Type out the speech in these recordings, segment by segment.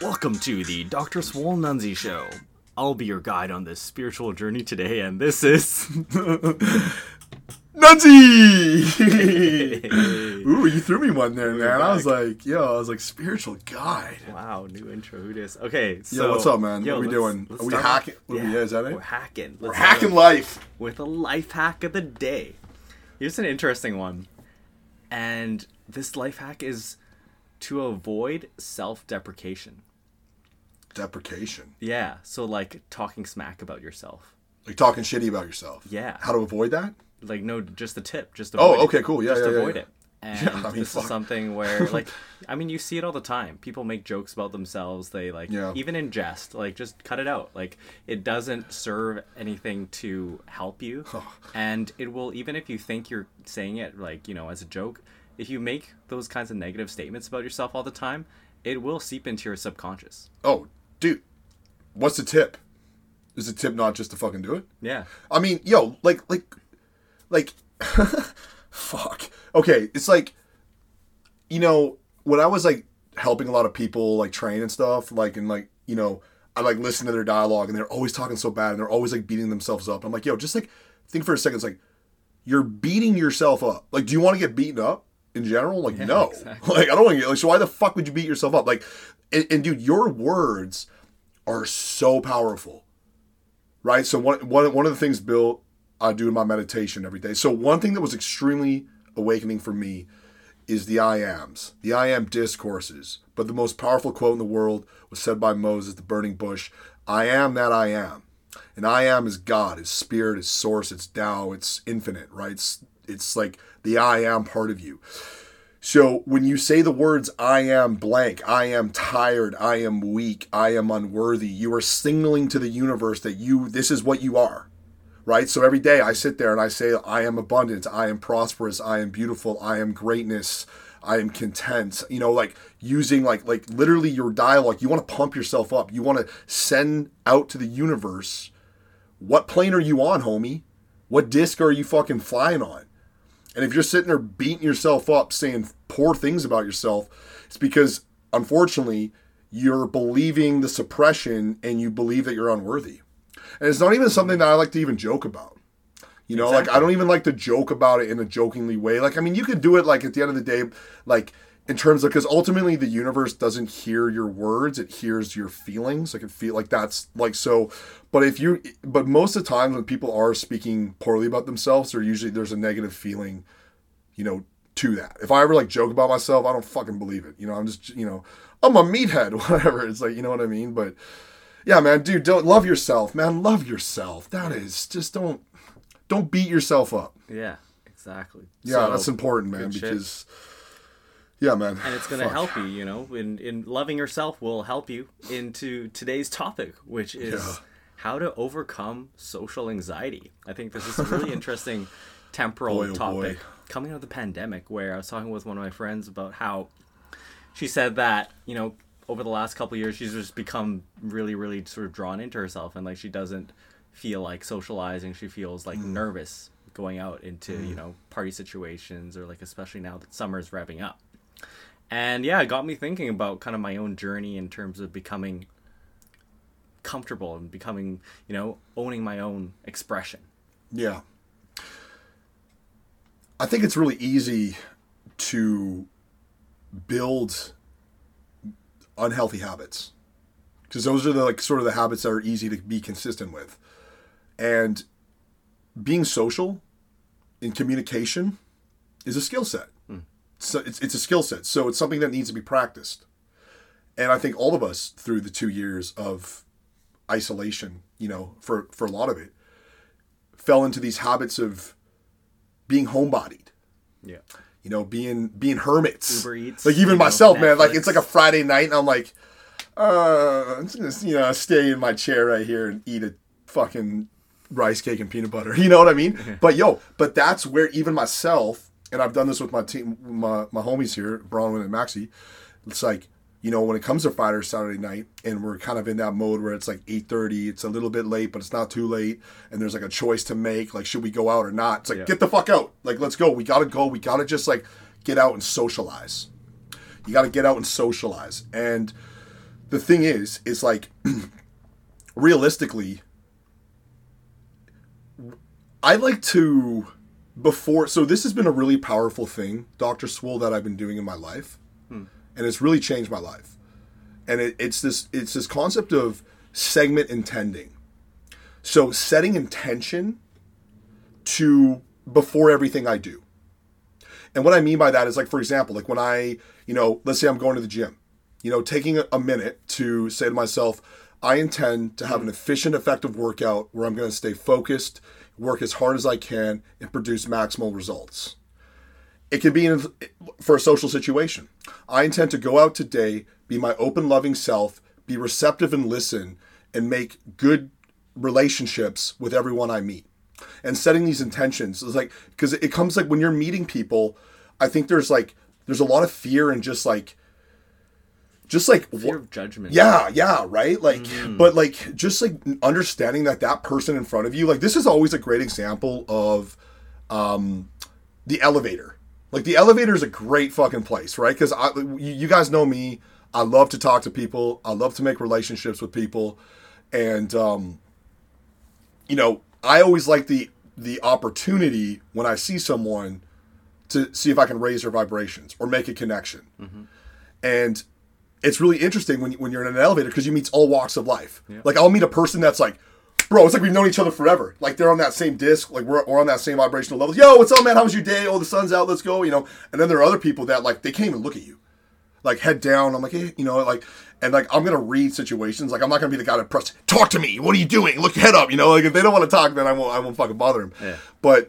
Welcome to the Dr. Swole Nunzi Show. I'll be your guide on this spiritual journey today, and this is. Nunzi! Ooh, you threw me one there, man. I was like, yo, I was like, spiritual guide. wow, new intro. Who dis? Okay, so. Yo, what's up, man? yo, what we doing? Are we hacking? What we- yeah, is that it? We're hacking. We're hacking life. with a life hack of the day. Here's an interesting one. And this life hack is to avoid self deprecation. Deprecation. Yeah, so like talking smack about yourself. Like talking shitty about yourself. Yeah. How to avoid that? Like no, just the tip. Just Oh, avoid it. okay, cool. Yeah, just yeah, yeah, avoid yeah. it. And Yeah, I mean, this fuck. is something where, like, I mean, you see it all the time. People make jokes about themselves. They like, Yeah. even in jest, like, just cut it out. Like, it doesn't serve anything to help you, and it will even if you think you're saying it like you know as a joke. If you make those kinds of negative statements about yourself all the time, it will seep into your subconscious. Oh, dude. What's the tip? Is the tip not just to fucking do it? Yeah. I mean, yo, like, like, like, fuck. Okay, it's like, you know, when I was like helping a lot of people like train and stuff, like, and like, you know, I like listen to their dialogue and they're always talking so bad and they're always like beating themselves up. I'm like, yo, just like think for a second. It's like you're beating yourself up. Like, do you want to get beaten up in general? Like, no. exactly. Like, I don't want to get like. So why the fuck would you beat yourself up? Like, and, and dude, your words are so powerful right? So one one one of the things Bill I do in my meditation every day. So one thing that was extremely awakening for me is the I ams, the I am discourses. But the most powerful quote in the world was said by Moses, the burning bush: "I am that I am." And I am is God, is spirit, is source, it's Tao, it's infinite, right? It's, it's like the I am part of you. So when you say the words I am blank, I am tired, I am weak, I am unworthy, you are signaling to the universe that you this is what you are. Right? So every day I sit there and I say I am abundant, I am prosperous, I am beautiful, I am greatness, I am content. You know, like using like like literally your dialogue, you want to pump yourself up. You want to send out to the universe what plane are you on, homie? What disc are you fucking flying on? And if you're sitting there beating yourself up, saying poor things about yourself, it's because unfortunately you're believing the suppression and you believe that you're unworthy. And it's not even something that I like to even joke about. You know, like I don't even like to joke about it in a jokingly way. Like, I mean, you could do it like at the end of the day, like in terms of because ultimately the universe doesn't hear your words; it hears your feelings. Like it feel like that's like so. But if you, but most of the time when people are speaking poorly about themselves, there usually there's a negative feeling, you know, to that. If I ever like joke about myself, I don't fucking believe it. You know, I'm just you know, I'm a meathead, whatever. It's like you know what I mean, but. Yeah, man, dude, don't love yourself, man. Love yourself. That is just don't don't beat yourself up. Yeah. Exactly. Yeah, So- that's important, man, because shit. Yeah, man. and it's going to help you you know in, in loving yourself will help you into today's topic which is Yeah. how to overcome social anxiety i think this is a really interesting temporal Boy, oh topic boy. coming out of the pandemic where i was talking with one of my friends about how she said that you know over the last couple of years she's just become really really sort of drawn into herself and like she doesn't feel like socializing she feels like Mm. nervous going out into you know party situations or like especially now that summer's wrapping up and yeah, it got me thinking about kind of my own journey in terms of becoming comfortable and becoming, you know, owning my own expression. Yeah. I think it's really easy to build unhealthy habits because those are the like sort of the habits that are easy to be consistent with. And being social in communication is a skill set. So it's, it's a skill set. So it's something that needs to be practiced. And I think all of us through the two years of isolation, you know, for, for a lot of it, fell into these habits of being homebodied. Yeah. You know, being being hermits. Uber Eats, Like even you know, myself, man. Like it's like a Friday night, and I'm like, uh, I'm just gonna you know stay in my chair right here and eat a fucking rice cake and peanut butter. You know what I mean? but yo, but that's where even myself, and I've done this with my team, my my homies here, Bronwyn and Maxie. It's like you know when it comes to Friday or Saturday night, and we're kind of in that mode where it's like 8:30. It's a little bit late, but it's not too late, and there's like a choice to make. Like, should we go out or not? It's like Yeah. get the fuck out. Like, let's go. We gotta go. We gotta just like get out and socialize. You got to get out and socialize. And the thing is, is like realistically, I like to before. So this has been a really powerful thing, Doctor Swole, that I've been doing in my life, hmm. and it's really changed my life. And it, it's this it's this concept of segment intending. So setting intention to before everything I do. And what I mean by that is like, for example, like when I, you know, let's say I'm going to the gym, you know, taking a, a minute to say to myself, I intend to have hmm. an efficient, effective workout where I'm going to stay focused, work as hard as I can, and produce maximal results. It can be in, for a social situation. I intend to go out today, be my open, loving self, be receptive and listen, and make good relationships with everyone I meet and setting these intentions is like because it comes like when you're meeting people i think there's like there's a lot of fear and just like just like Fear of judgment. yeah yeah right? Like but like just like understanding that that person in front of you like this is always a great example of um the elevator. Like the elevator is a great fucking place right? Because i you you guys know me. I love to talk to people. I love to make relationships with people. And um you know, I always like the the opportunity when I see someone to see if I can raise their vibrations or make a connection. And it's really interesting when, when you're in an elevator because you meet all walks of life. Like I'll meet a person that's like, bro, it's like we've known each other forever. Like they're on that same disc, like we're, we're on that same vibrational level. Yo, what's up, man? How was your day? Oh, the sun's out. Let's go. You know. And then there are other people that like they can't even look at you like head down. I'm like, hey, you know, like, and like I'm gonna read situations. Like I'm not gonna be the guy to press. Talk to me. What are you doing? Look head up. You know, like if they don't want to talk, then I won't. I won't fucking bother them. Yeah. But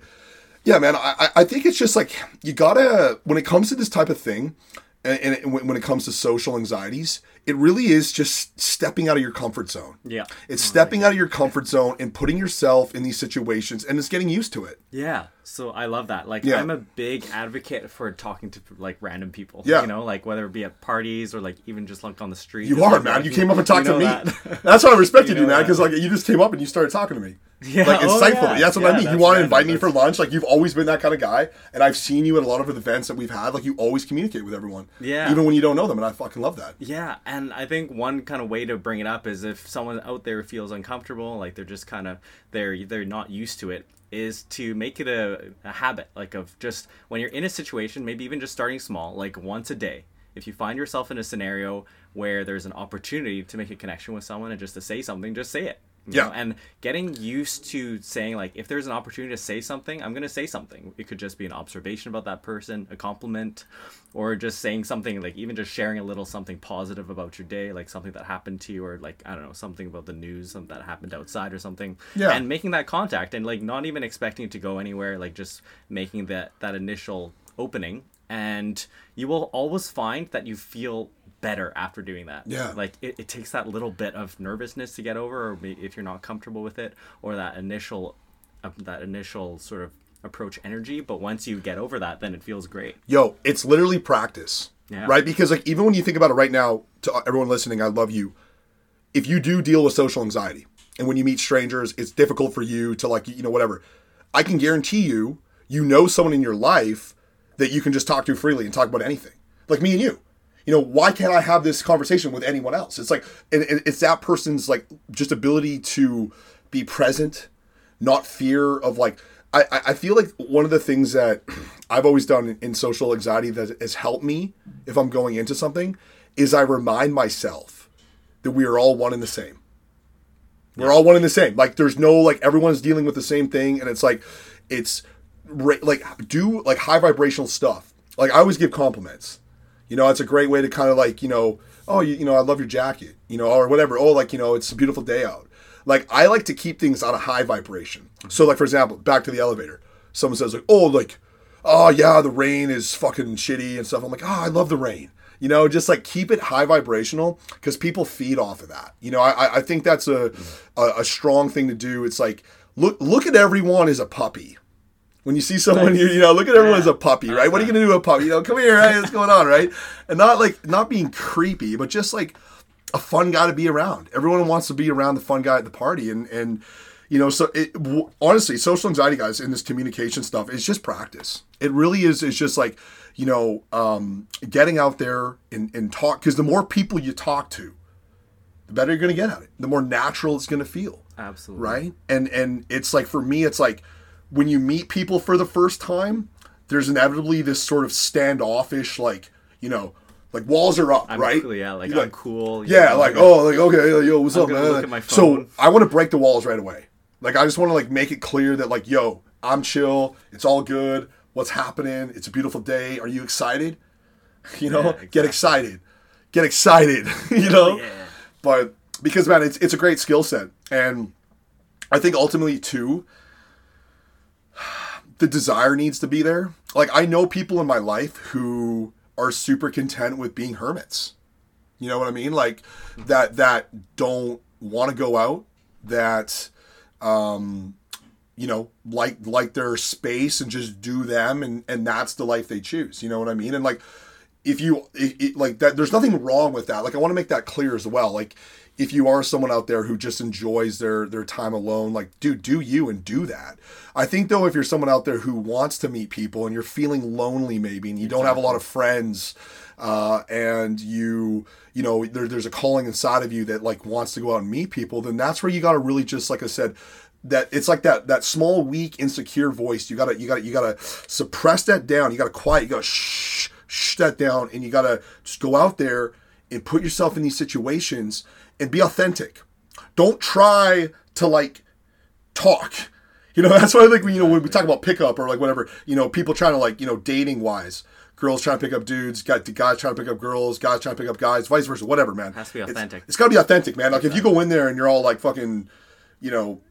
yeah, man, I I- I think it's just like you gotta when it comes to this type of thing, and, and it, when it comes to social anxieties, it really is just stepping out of your comfort zone. Yeah. It's oh, stepping out of your comfort zone and putting yourself in these situations, and it's getting used to it. Yeah. So I love that. Like Yeah. I'm a big advocate for talking to like random people. Yeah. You know, like whether it be at parties or like even just like on the street. You are, like, man. You came up and talked you to me. that. That's why I respected You you, know man, because like you just came up and you started talking to me. Yeah, Like oh, insightful. yeah. That's what Yeah, I mean. You want to invite me for lunch. Like you've always been that kind of guy, and I've seen you at a lot of the events that we've had. Like you always communicate with everyone. Yeah. Even when you don't know them, and I fucking love that. Yeah, and I think one kind of way to bring it up is if someone out there feels uncomfortable, like they're just kind of they're they're not used to it, is to make it a, a habit, like of just when you're in a situation, maybe even just starting small, like once a day. If you find yourself in a scenario where there's an opportunity to make a connection with someone and just to say something, just say it. Yeah. know? And getting used to saying like, if there's an opportunity to say something, I'm gonna say something. It could just be an observation about that person, a compliment, or just saying something like even just sharing a little something positive about your day, like something that happened to you, or like I don't know, something about the news, something that happened outside or something. Yeah. And making that contact and like not even expecting it to go anywhere, like just making that that initial opening, and you will always find that you feel better after doing that. Yeah. Like it, it takes that little bit of nervousness to get over, or if you're not comfortable with it, or that initial, uh, that initial sort of approach energy. But once you get over that, then it feels great. Yo, it's literally practice, Yeah. right? Because like even when you think about it right now, to everyone listening, I love you. If you do deal with social anxiety, and when you meet strangers, it's difficult for you to like you know whatever. I can guarantee you, you know someone in your life that you can just talk to freely and talk about anything, like me and you. You know, why can't I have this conversation with anyone else? It's like, and it's that person's like just ability to be present, not fear of like I, I feel like one of the things that I've always done in, in social anxiety that has helped me if I'm going into something is I remind myself that we are all one and the same. We're all one and the same. Like there's no like everyone's dealing with the same thing, and it's like it's like do like high vibrational stuff. Like I always give compliments. You know, it's a great way to kind of like you know, oh you, you know I love your jacket, you know, or whatever. Oh like you know it's a beautiful day out. Like I like to keep things on a high vibration. So like for example, back to the elevator. Someone says like, oh like, oh yeah, the rain is fucking shitty and stuff. I'm like, oh I love the rain. You know, just like keep it high vibrational because people feed off of that. You know, I, I- think that's a, a a strong thing to do. It's like look look at everyone as a puppy. When you see someone, you, you know, look at everyone Yeah. as a puppy, right? What are you gonna do with a puppy? You know, come here, right? What's going on, right? And not like not being creepy, but just like a fun guy to be around. Everyone wants to be around the fun guy at the party, and and you know, so it, w- honestly, social anxiety, guys, in this communication stuff, is just practice. It really is. It's just like you know, um, getting out there and, and talk because the more people you talk to, the better you're going to get at it. The more natural it's going to feel. Absolutely. Right? And and it's like for me it's like when you meet people for the first time, there's inevitably this sort of standoffish like, you know, like walls are up, I'm right? cool, yeah, like You're I'm cool. Yeah, like gonna- oh, like okay, yo, what's I'm up, man? look at my So. I want to break the walls right away. Like I just want to like make it clear that like yo, I'm chill. It's all good. What's happening? It's a beautiful day. Are you excited? You know, Yeah, get excited. Get excited. you oh, know. yeah. But because man, it's it's a great skill set, and I think ultimately too, the desire needs to be there. Like I know people in my life who are super content with being hermits. You know what I mean? Like that that don't want to go out, that um you know, like like their space and just do them and and that's the life they choose. You know what I mean? And like if you it, it, like that there's nothing wrong with that. Like I want to make that clear as well. Like if you are someone out there who just enjoys their their time alone, like dude, do you and do that. I think though if you're someone out there who wants to meet people and you're feeling lonely maybe and you don't have a lot of friends uh, and you you know there, there's a calling inside of you that like wants to go out and meet people then that's where you got to really just like i said that it's like that that small weak insecure voice. You gotta you gotta you gotta suppress that down. You gotta quiet you gotta shh shh that down and you gotta just go out there and put yourself in these situations and be authentic don't try to like talk. You know, that's why I like when you know when we talk about pickup or like whatever, you know, people trying to like, you know, dating wise. Girls trying to pick up dudes, got guys trying to pick up girls, guys trying to pick up guys, vice versa, whatever, man. Has to be It's- authentic. it's gotta be authentic, man. Like if you go in there and you're all like fucking, you know,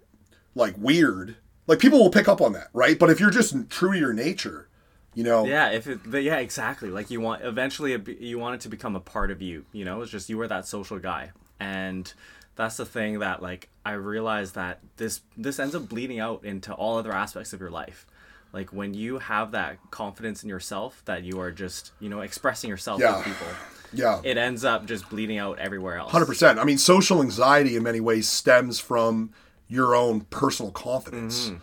like weird, like people will pick up on that, right? But if you're just true to your nature, you know, Yeah, if it, yeah, exactly. Like you want eventually be- you want it to become a part of you. You know, it's just you are that social guy, and that's the thing that like I realized that this this ends up bleeding out into all other aspects of your life. Like when you have that confidence in yourself that you are just you know expressing yourself Yeah. to people, yeah. it ends up just bleeding out everywhere else. Hundred percent. I mean, social anxiety in many ways stems from your own personal confidence. Mm-hmm.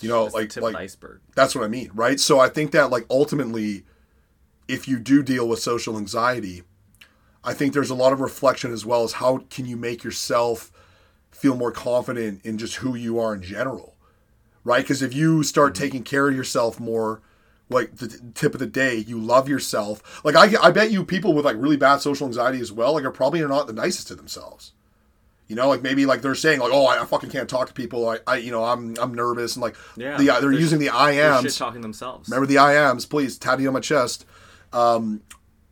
You know, It's like tip like of the iceberg. that's what I mean, right? So I think that like ultimately, if you do deal with social anxiety, I think there's a lot of reflection as well as how can you make yourself feel more confident in just who you are in general, right? Because if you start taking care of yourself more, like the tip of the day, you love yourself. Like I, I bet you people with like really bad social anxiety as well, like are probably not the nicest to themselves. You know, like maybe like they're saying like, oh, I, I fucking can't talk to people. I, I, you know, I'm I'm nervous and like Yeah, the, they're they're- using the I ams. shit talking themselves. Remember the I ams, please tatty on my chest. Um,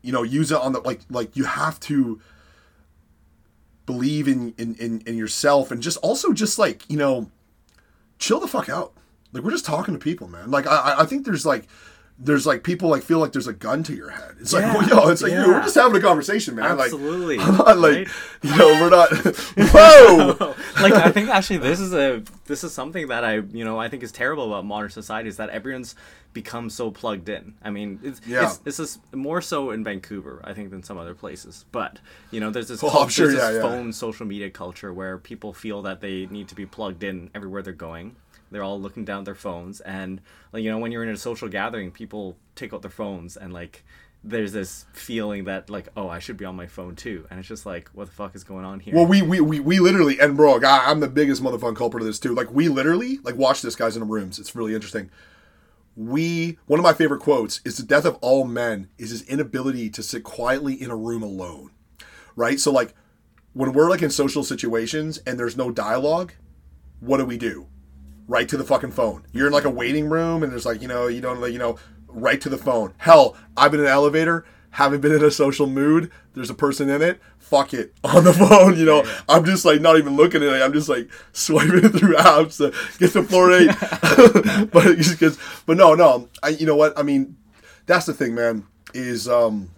you know, use it on the like like you have to believe in in, in in yourself and just also just like you know chill the fuck out. Like we're just talking to people, man. Like I I- think there's like there's like people like feel like there's a gun to your head. It's Yeah, like well, yo, it's like yeah. we're just having a conversation, man. Absolutely, Like, I'm not like right? you know we're not. Whoa. like I think actually this is a this is something that I you know I think is terrible about modern society is that everyone's become so plugged in. I mean, it's, Yeah. it's is more so in Vancouver I think than some other places. But you know, there's this, oh, Well, cul- sure, there's this yeah, yeah. phone social media culture where people feel that they need to be plugged in everywhere they're going. They're all looking down at their phones, and like you know, when you're in a social gathering, people take out their phones and like. There's this feeling that like, oh, I should be on my phone too, and it's just like, what the fuck is going on here? Well, we, we we we literally and bro, I, I'm the biggest motherfucking culprit of this too. Like we literally like watch this guys in the rooms. It's really interesting. We one of my favorite quotes is the death of all men is his inability to sit quietly in a room alone. Right? So like when we're like in social situations and there's no dialogue, what do we do? Right to the fucking phone. You're in like a waiting room and there's like, you know, you don't like, you know, right to the phone. Hell, I've been in an elevator, haven't been in a social mood, there's a person in it, fuck it, on the phone, you know. I'm just like not even looking at it. I'm just like swiping through apps to get to floor eight. but just gets, but no, no. I you know what? I mean, that's the thing, man, is um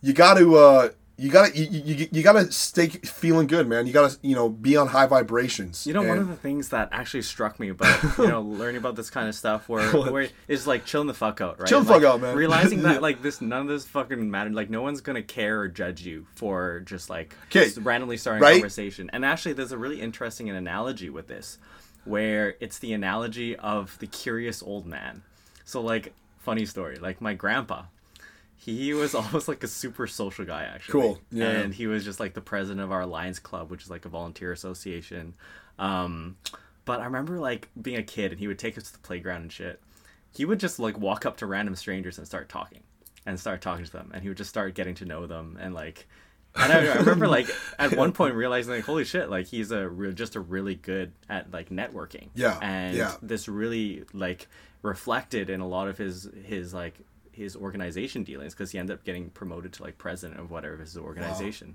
you gotta uh you gotta you, you, you gotta stay feeling good man you gotta you know be on high vibrations You know, one of the things that actually struck me about you know learning about this kind of stuff, where where is like chilling the fuck out, right? Chill the Like, fuck out, man. Realizing that like this, none of this fucking mattered. Like no one's gonna care or judge you for just like just randomly starting Right? a conversation. And actually, there's a really interesting analogy with this, where it's the analogy of the curious old man. So like, funny story. Like my grandpa, he was almost like a super social guy actually. Cool. Yeah, and he was just like the president of our lions club which is like a volunteer association. Um but i remember like being a kid and he would take us to the playground and shit. He would just like walk up to random strangers and start talking and start talking to them. And he would just start getting to know them and like and I, I remember like at one point realizing like holy shit like he's a re- just a really good at like networking. Yeah, and yeah. this really like reflected in a lot of his his like his organization dealings because he ended up getting promoted to like president of whatever his organization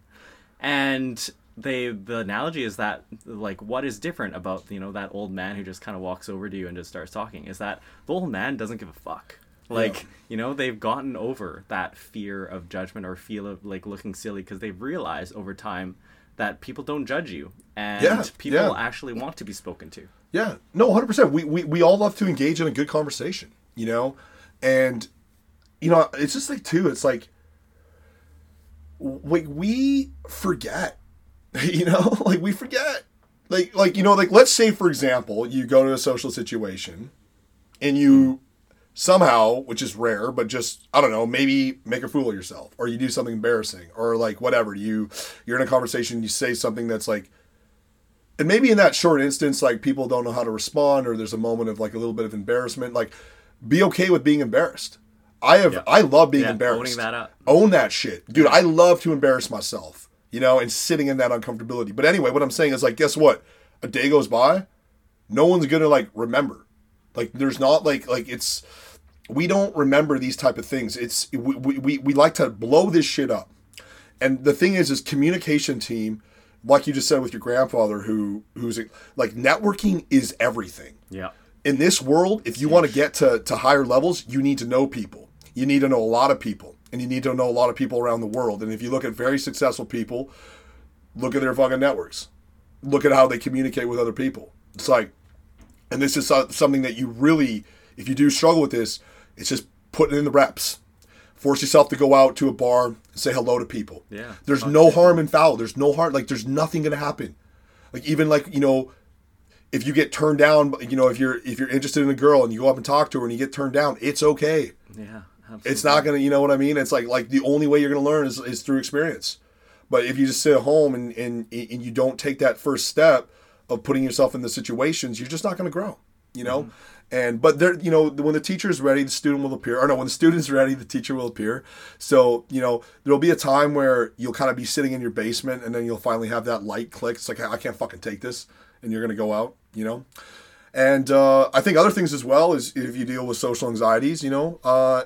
and they the analogy is that like what is different about you know that old man who just kind of walks over to you and just starts talking is that the old man doesn't give a fuck like Yeah. you know they've gotten over that fear of judgment or feel of like looking silly because they've realized over time that people don't judge you and Yeah, people yeah. actually want to be spoken to Yeah, no, hundred percent. We, we we all love to engage in a good conversation, you know, and you know it's just like too. It's like like we forget, you know, like we forget, like like you know, like let's say for example, you go to a social situation, and you somehow, which is rare, but just I don't know, maybe make a fool of yourself, or you do something embarrassing, or like whatever. You you're in a conversation, you say something that's like and maybe in that short instance, like people don't know how to respond, or there's a moment of like a little bit of embarrassment. Like, be okay with being embarrassed. I have, Yeah. I love being Yeah, embarrassed. owning that up. Own that shit, dude. I love to embarrass myself, you know, and sitting in that uncomfortability. But anyway, what I'm saying is like, guess what? A day goes by, no one's gonna like remember. Like, there's not like like it's. We don't remember these type of things. It's we, we, we, we like to blow this shit up. And the thing is, is communication team, like you just said with your grandfather, who who's like networking is everything. yeah In this world, if you want to get to, to higher levels, you need to know people. You need to know a lot of people, and you need to know a lot of people around the world. And if you look at very successful people, look at their fucking networks. Look at how they communicate with other people. It's like, and this is something that you really, if you do struggle with this, it's just putting in the reps. Force yourself to go out to a bar and say hello to people. Yeah. There's no harm in foul. There's no harm. Like there's nothing gonna happen. Like even like you know, if you get turned down, you know, if you're if you're interested in a girl and you go up and talk to her and you get turned down, it's okay. yeah absolutely. It's not gonna, you know what I mean? It's like like the only way you're gonna learn is, is through experience. But if you just sit at home and, and and you don't take that first step of putting yourself in the situations, you're just not gonna grow. You know. And but there, you know, when the teacher is ready, the student will appear. Or no, when the student's ready, the teacher will appear. So you know, there'll be a time where you'll kind of be sitting in your basement, and then you'll finally have that light click. It's like I can't fucking take this, and you're gonna go out. You know. And uh, I think other things as well is if you deal with social anxieties, you know, uh,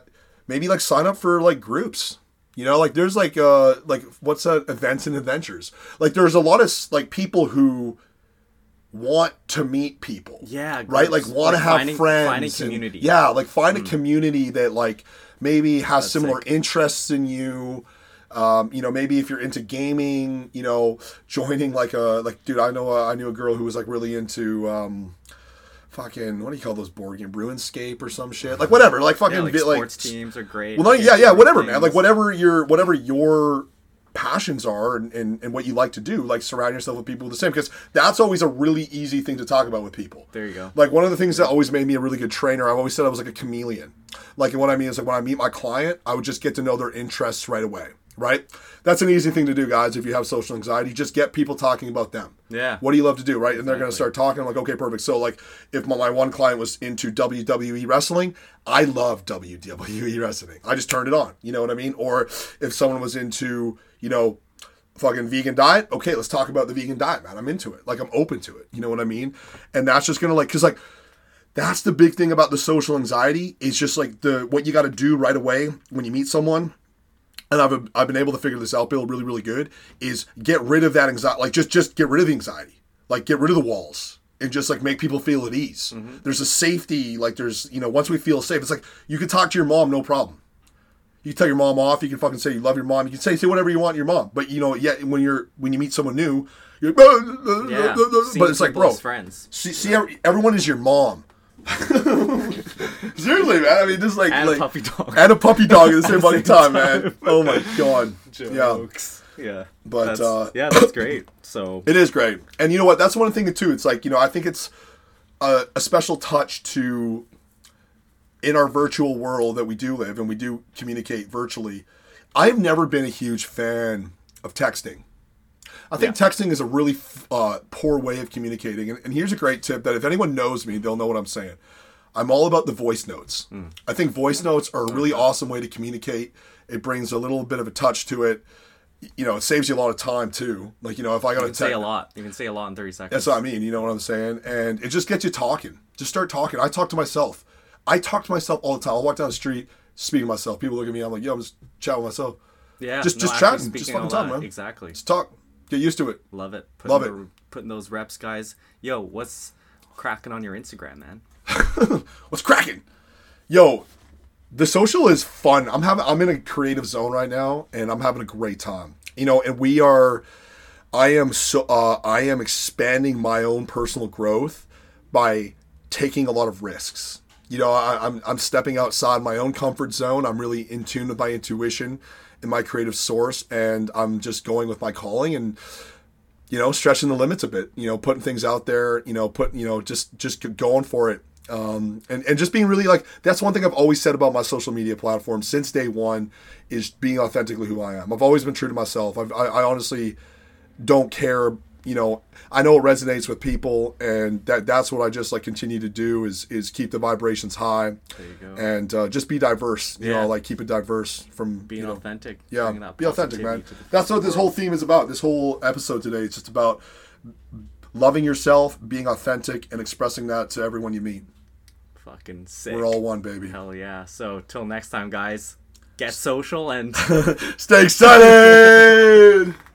maybe like sign up for like groups. You know, like there's like uh like what's that events and adventures. Like there's a lot of like people who want to meet people. Yeah, Right? Like want to Like have finding- friends. finding community. Hmm. yeah, like find a community that like maybe has similar sick. interests in you. Um, you know, maybe if you're into gaming, you know, joining like a like, dude, I know uh, I knew a girl who was like really into um, fucking what do you call those board game, RuneScape or some shit, like whatever, like fucking yeah, like vi- like sports teams are great well, no, yeah, yeah, whatever, man. Like whatever your whatever your passions are and, and, and what you like to do, like surround yourself with people the same because that's always a really easy thing to talk about with people. There you go. Like one of the things that always made me a really good trainer, I've always said I was like a chameleon. Like and what I mean is like when I meet my client, I would just get to know their interests right away. Right? That's an easy thing to do, guys, if you have social anxiety. Just get people talking about them. Yeah. What do you love to do, right? And they're going to start talking. I'm like, okay, perfect. So, like, if my, my one client was into WWE wrestling, I love WWE wrestling. I just turned it on. You know what I mean? Or if someone was into, you know, fucking vegan diet, okay, let's talk about the vegan diet, man. I'm into it. Like, I'm open to it. You know what I mean? And that's just going to, like, because, like, that's the big thing about the social anxiety is just like the what you got to do right away when you meet someone and I've, I've been able to figure this out, Bill, really, really good, is get rid of that anxiety. Like, just just get rid of the anxiety. Like, get rid of the walls and just, like, make people feel at ease. Mm-hmm. There's a safety, like, there's, you know, once we feel safe, it's like you can talk to your mom, no problem. You can tell your mom off. You can fucking say you love your mom. You can say say whatever you want to your mom. But, you know, yet when you're, when you meet someone new, you're, Yeah. but it's like, bro, friends. see, see, every- everyone is your mom. Seriously, man. I mean, just like, And a like puppy dog. and a puppy dog at the same fucking time, time. man. Oh my god. Yeah. Yeah. But, That's- uh, yeah, that's great. So It is great. And you know what? That's one thing too. It's like, you know, I think it's a, a special touch to in our virtual world that we do live and we do communicate virtually, I've never been a huge fan of texting. I think Yeah. texting is a really uh, poor way of communicating. And, and here's a great tip that if anyone knows me, they'll know what I'm saying. I'm all about the voice notes. Hmm. I think voice notes are a really awesome way to communicate. It brings a little bit of a touch to it. You know, it saves you a lot of time too. Like, you know, if I got to say a lot. You can say a lot in 30 seconds. that's what I mean. You know what I'm saying? And it just gets you talking. Just start talking. I talk to myself. I talk to myself all the time. I'll walk down the street, speaking to myself. People look at me. I'm like, yo, I'm just chatting with myself. yeah. just- just chatting, just fucking talking, man. Exactly. Just talk. Get used to it. Love it. Putting Love the, Putting those reps, guys. Yo, what's cracking on your Instagram, man? What's cracking? Yo, the social is fun. I'm having I'm in a creative zone right now and I'm having a great time. You know, and we are I am so uh, I am expanding my own personal growth by taking a lot of risks. You know, I, I'm I'm stepping outside my own comfort zone. I'm really in tune with my intuition and my creative source, and I'm just going with my calling and you know stretching the limits a bit. You know, putting things out there. You know, putting you know just just going for it. Um, and, and just being really like that's one thing I've always said about my social media platform since day one is being authentically who I am. I've always been true to myself. I've, I, I honestly don't care you know i know it resonates with people and that that's what i just like continue to do is is keep the vibrations high There you go. and uh, just be diverse you Yeah. know like keep it diverse from Being you know, authentic. yeah be authentic man that's what this whole theme is about this whole episode today is just about loving yourself being authentic and expressing that to everyone you meet Fucking sick. we're all one baby Hell yeah. So, till next time, guys, get social and. stay excited